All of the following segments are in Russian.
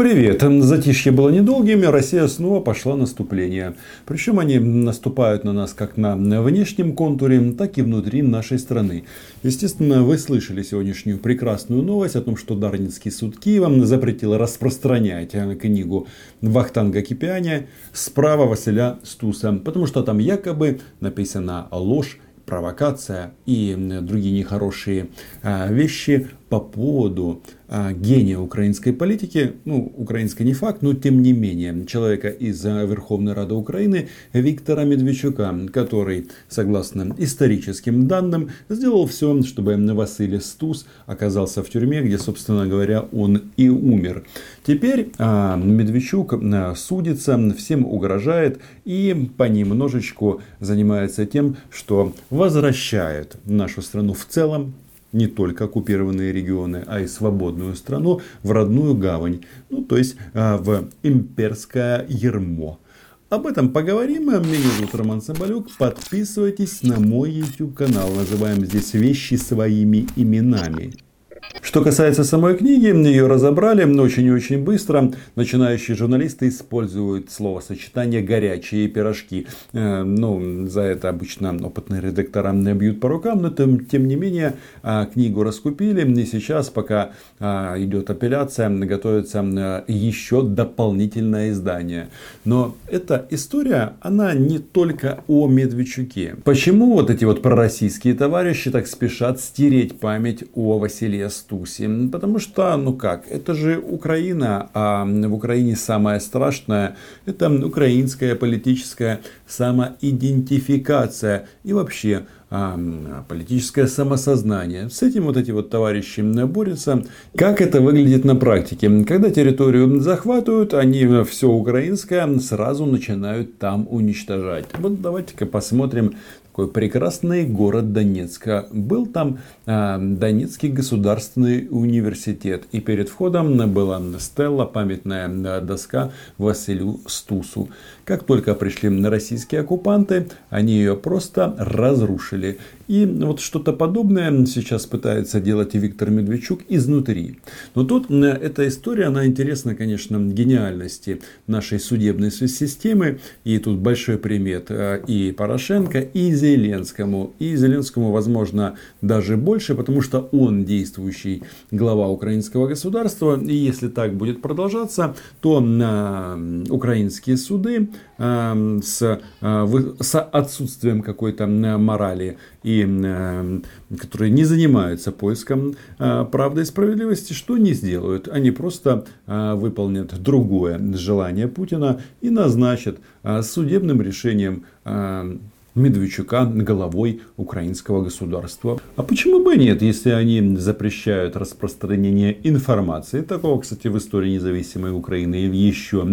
Привет. Затишье было недолгим, и Россия снова пошла наступление. Причем они наступают на нас как на внешнем контуре, так и внутри нашей страны. Естественно, вы слышали сегодняшнюю прекрасную новость о том, что Дарницкий суд Киева запретил распространять книгу Вахтанга Кипианя справа Василя Стуса, потому что там якобы написана ложь провокация и другие нехорошие а, вещи по поводу а, гения украинской политики, ну, украинской не факт, но тем не менее, человека из а, Верховной Рады Украины Виктора Медведчука, который, согласно историческим данным, сделал все, чтобы Василий Стус оказался в тюрьме, где, собственно говоря, он и умер. Теперь а, Медведчук а, судится, всем угрожает и понемножечку занимается тем, что возвращает нашу страну в целом не только оккупированные регионы, а и свободную страну в родную гавань, ну то есть а, в имперское ермо. Об этом поговорим. Меня зовут Роман Соболюк. Подписывайтесь на мой YouTube канал. Называем здесь вещи своими именами. Что касается самой книги, ее разобрали очень и очень быстро. Начинающие журналисты используют словосочетание «горячие пирожки». Э, ну, за это обычно опытные редактора бьют по рукам, но тем, тем не менее а, книгу раскупили. И сейчас, пока а, идет апелляция, готовится еще дополнительное издание. Но эта история, она не только о Медведчуке. Почему вот эти вот пророссийские товарищи так спешат стереть память о Василии Стусе. Потому что, ну как, это же Украина, а в Украине самое страшное это украинская политическая самоидентификация и вообще политическое самосознание. С этим вот эти вот товарищи борются. Как это выглядит на практике? Когда территорию захватывают, они все украинское сразу начинают там уничтожать. Вот давайте-ка посмотрим такой прекрасный город Донецка. Был там э, Донецкий государственный университет. И перед входом была стелла, памятная доска Василию Стусу. Как только пришли российские оккупанты, они ее просто разрушили. И вот что-то подобное сейчас пытается делать и Виктор Медведчук изнутри. Но тут эта история, она интересна, конечно, гениальности нашей судебной системы. И тут большой примет э, и Порошенко, и Зеленскому. И Зеленскому, возможно, даже больше, потому что он действующий глава украинского государства. И если так будет продолжаться, то украинские суды с, э, с отсутствием какой-то морали и э, которые не занимаются поиском э, правды и справедливости, что не сделают? Они просто выполнят другое желание Путина и назначат судебным решением Медведчука головой украинского государства. А почему бы нет, если они запрещают распространение информации? Такого, кстати, в истории независимой Украины еще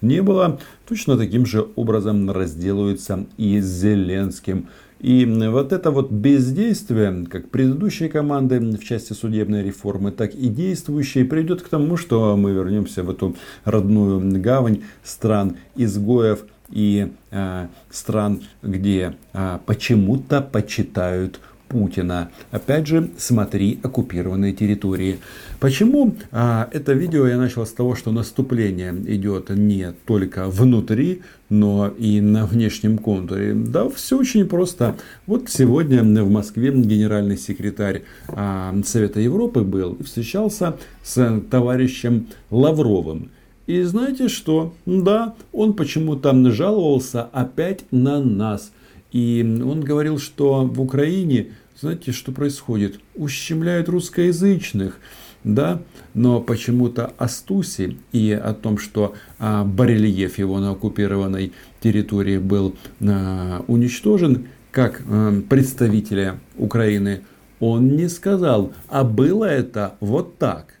не было. Точно таким же образом разделаются и с Зеленским. И вот это вот бездействие, как предыдущей команды в части судебной реформы, так и действующей, приведет к тому, что мы вернемся в эту родную гавань стран изгоев – и э, стран, где э, почему-то почитают Путина. Опять же, смотри оккупированные территории. Почему а, это видео я начал с того, что наступление идет не только внутри, но и на внешнем контуре. Да, все очень просто. Вот сегодня в Москве генеральный секретарь а, Совета Европы был, встречался с товарищем Лавровым. И знаете что? Да, он почему-то жаловался опять на нас. И он говорил, что в Украине, знаете, что происходит? Ущемляют русскоязычных. Да, но почему-то о Стусе и о том, что а, барельеф его на оккупированной территории был а, уничтожен, как а, представителя Украины, он не сказал, а было это вот так.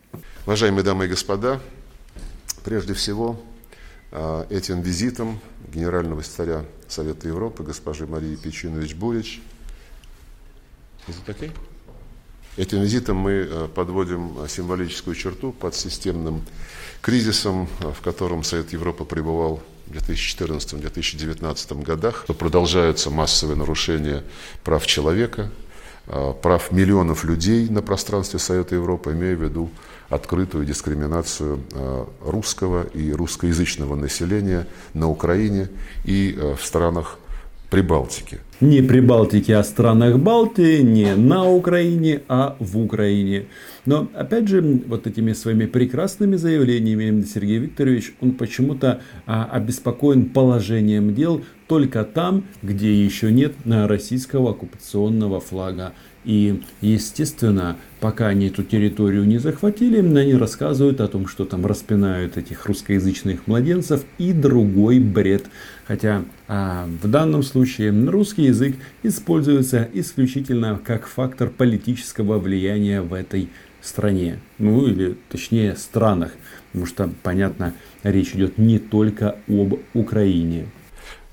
Уважаемые дамы и господа, Прежде всего, а, этим визитом генерального секретаря Совета Европы госпожи Марии Печинович Бурич Этим визитом мы а, подводим символическую черту под системным кризисом, а, в котором Совет Европы пребывал в 2014-2019 годах. Продолжаются массовые нарушения прав человека, прав миллионов людей на пространстве Совета Европы, имея в виду открытую дискриминацию русского и русскоязычного населения на Украине и в странах Прибалтики. Не Прибалтики, а странах Балтии, не на Украине, а в Украине. Но, опять же, вот этими своими прекрасными заявлениями Сергей Викторович, он почему-то а, обеспокоен положением дел только там, где еще нет российского оккупационного флага. И, естественно, пока они эту территорию не захватили, они рассказывают о том, что там распинают этих русскоязычных младенцев и другой бред. Хотя а, в данном случае русский язык используется исключительно как фактор политического влияния в этой стране. Ну или точнее странах. Потому что, понятно, речь идет не только об Украине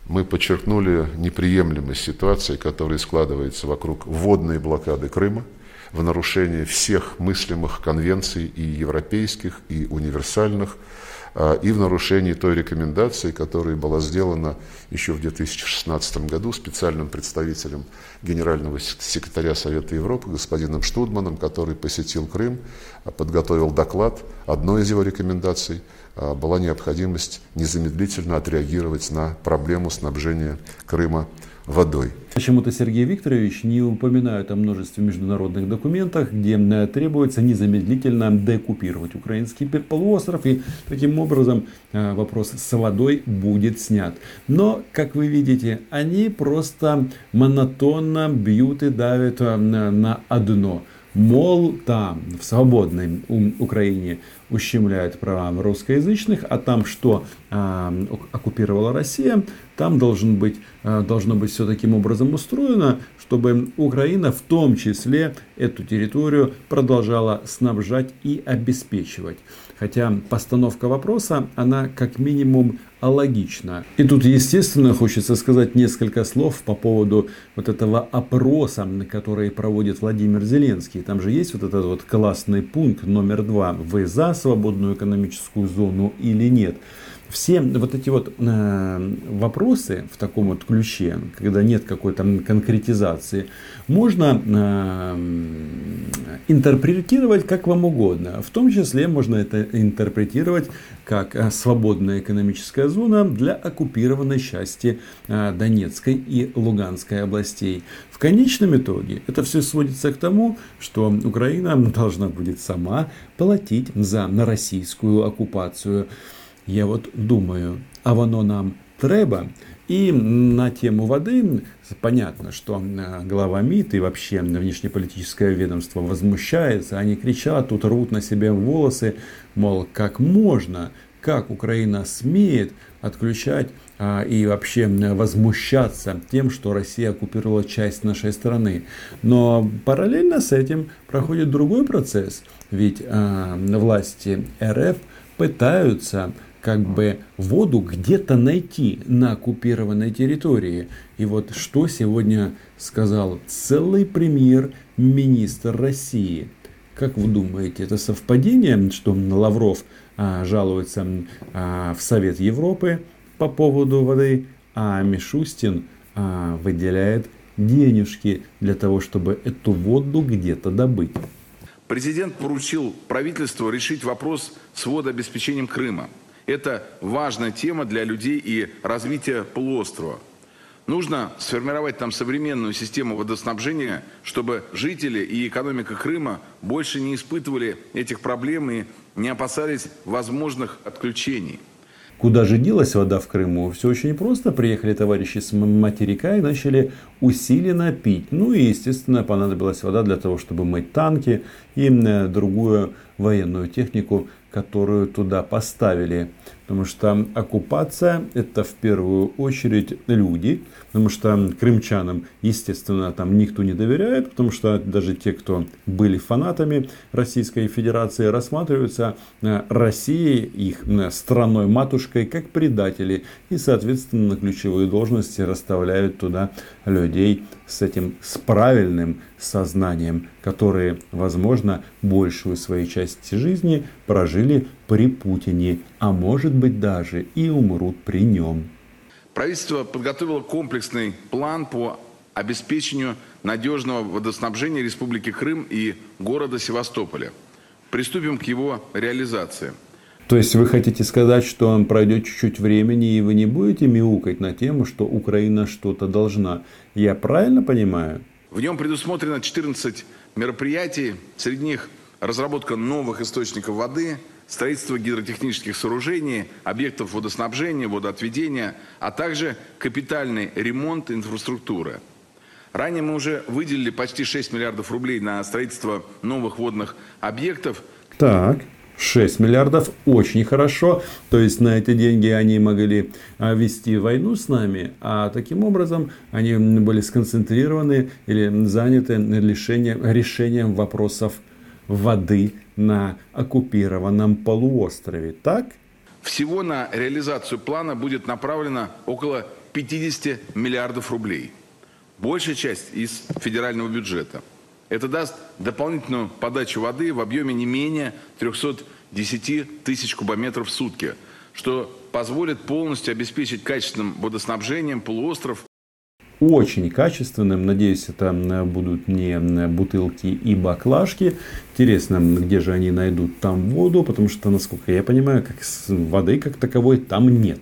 мы подчеркнули неприемлемость ситуации, которая складывается вокруг вводной блокады Крыма, в нарушение всех мыслимых конвенций и европейских, и универсальных, и в нарушении той рекомендации, которая была сделана еще в 2016 году специальным представителем генерального секретаря Совета Европы господином Штудманом, который посетил Крым, а, подготовил доклад. Одной из его рекомендаций а, была необходимость незамедлительно отреагировать на проблему снабжения Крыма водой. Почему-то Сергей Викторович не упоминает о множестве международных документах, где э, требуется незамедлительно деоккупировать украинский полуостров, и таким образом э, вопрос с водой будет снят. Но, как вы видите, они просто монотонно бьют и давят э, на одно – Мол, там, в свободной Украине ущемляют права русскоязычных, а там, что оккупировала Россия, там должен быть, э, должно быть все таким образом устроено, чтобы Украина в том числе эту территорию продолжала снабжать и обеспечивать. Хотя постановка вопроса, она как минимум логична. И тут, естественно, хочется сказать несколько слов по поводу вот этого опроса, который проводит Владимир Зеленский. Там же есть вот этот вот классный пункт номер два. Вы за свободную экономическую зону или нет? Все вот эти вот э, вопросы в таком вот ключе, когда нет какой-то конкретизации, можно э, интерпретировать как вам угодно. В том числе можно это интерпретировать как э, свободная экономическая зона для оккупированной части э, Донецкой и Луганской областей. В конечном итоге это все сводится к тому, что Украина должна будет сама платить за российскую оккупацию. Я вот думаю, а воно нам треба. И на тему воды понятно, что э, глава МИД и вообще внешнеполитическое ведомство возмущается. Они кричат, тут рвут на себе волосы, мол, как можно, как Украина смеет отключать а, и вообще возмущаться тем, что Россия оккупировала часть нашей страны. Но параллельно с этим проходит другой процесс. Ведь а, власти РФ пытаются как бы воду где-то найти на оккупированной территории. И вот что сегодня сказал целый премьер-министр России. Как вы думаете, это совпадение, что Лавров а, жалуется а, в Совет Европы по поводу воды, а Мишустин а, выделяет денежки для того, чтобы эту воду где-то добыть? Президент поручил правительству решить вопрос с водообеспечением Крыма. Это важная тема для людей и развития полуострова. Нужно сформировать там современную систему водоснабжения, чтобы жители и экономика Крыма больше не испытывали этих проблем и не опасались возможных отключений. Куда же делась вода в Крыму? Все очень просто. Приехали товарищи с материка и начали усиленно пить. Ну и, естественно, понадобилась вода для того, чтобы мыть танки и другую военную технику, которую туда поставили. Потому что оккупация это в первую очередь люди. Потому что крымчанам, естественно, там никто не доверяет. Потому что даже те, кто были фанатами Российской Федерации, рассматриваются э, Россией, их э, страной-матушкой, как предатели. И, соответственно, на ключевые должности расставляют туда людей с этим, с правильным сознанием, которые, возможно, большую свою часть жизни прожили при Путине, а может быть даже и умрут при нем. Правительство подготовило комплексный план по обеспечению надежного водоснабжения Республики Крым и города Севастополя. Приступим к его реализации. То есть вы хотите сказать, что он пройдет чуть-чуть времени, и вы не будете мяукать на тему, что Украина что-то должна. Я правильно понимаю? В нем предусмотрено 14 мероприятий. Среди них разработка новых источников воды, строительство гидротехнических сооружений, объектов водоснабжения, водоотведения, а также капитальный ремонт инфраструктуры. Ранее мы уже выделили почти 6 миллиардов рублей на строительство новых водных объектов. Так. 6 миллиардов очень хорошо. То есть на эти деньги они могли а, вести войну с нами, а таким образом они были сконцентрированы или заняты решением, решением вопросов воды на оккупированном полуострове. Так? Всего на реализацию плана будет направлено около 50 миллиардов рублей. Большая часть из федерального бюджета – это даст дополнительную подачу воды в объеме не менее 310 тысяч кубометров в сутки, что позволит полностью обеспечить качественным водоснабжением полуостров. Очень качественным. Надеюсь, это будут не бутылки и баклажки. Интересно, где же они найдут там воду, потому что, насколько я понимаю, как воды как таковой там нет.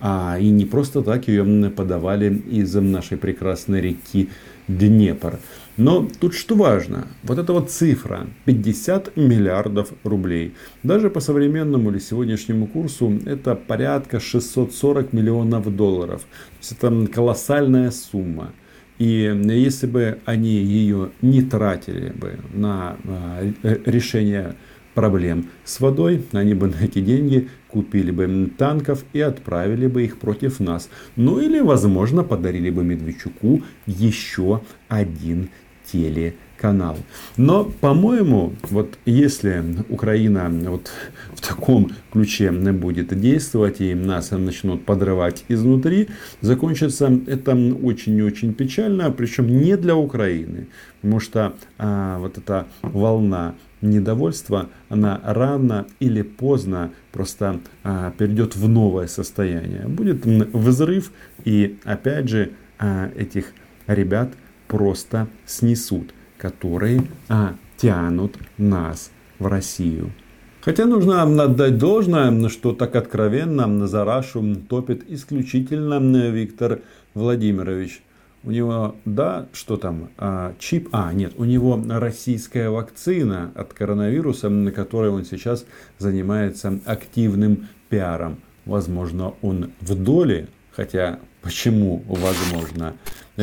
А, и не просто так ее подавали из нашей прекрасной реки Днепр. Но тут что важно, вот эта вот цифра 50 миллиардов рублей. Даже по современному или сегодняшнему курсу это порядка 640 миллионов долларов. То есть это колоссальная сумма. И если бы они ее не тратили бы на а, решение проблем с водой, они бы на эти деньги купили бы танков и отправили бы их против нас. Ну или, возможно, подарили бы Медведчуку еще один телеканал. Но, по-моему, вот если Украина вот в таком ключе будет действовать и нас начнут подрывать изнутри, закончится это очень-очень печально, причем не для Украины, потому что а, вот эта волна недовольства, она рано или поздно просто а, перейдет в новое состояние. Будет взрыв и опять же а, этих ребят просто снесут, которые а, тянут нас в Россию. Хотя нужно отдать должное, что так откровенно за Рашу топит исключительно Виктор Владимирович. У него, да, что там, а, чип, а, нет, у него российская вакцина от коронавируса, на которой он сейчас занимается активным пиаром. Возможно, он в доле, хотя почему возможно,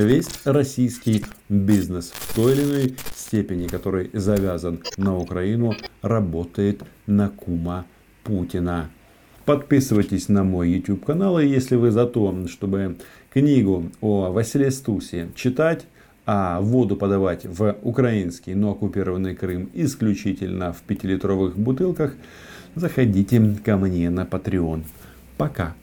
весь российский бизнес в той или иной степени, который завязан на Украину, работает на кума Путина. Подписывайтесь на мой YouTube канал, и если вы за то, чтобы книгу о Василии Стусе читать, а воду подавать в украинский, но оккупированный Крым исключительно в 5-литровых бутылках, заходите ко мне на Patreon. Пока.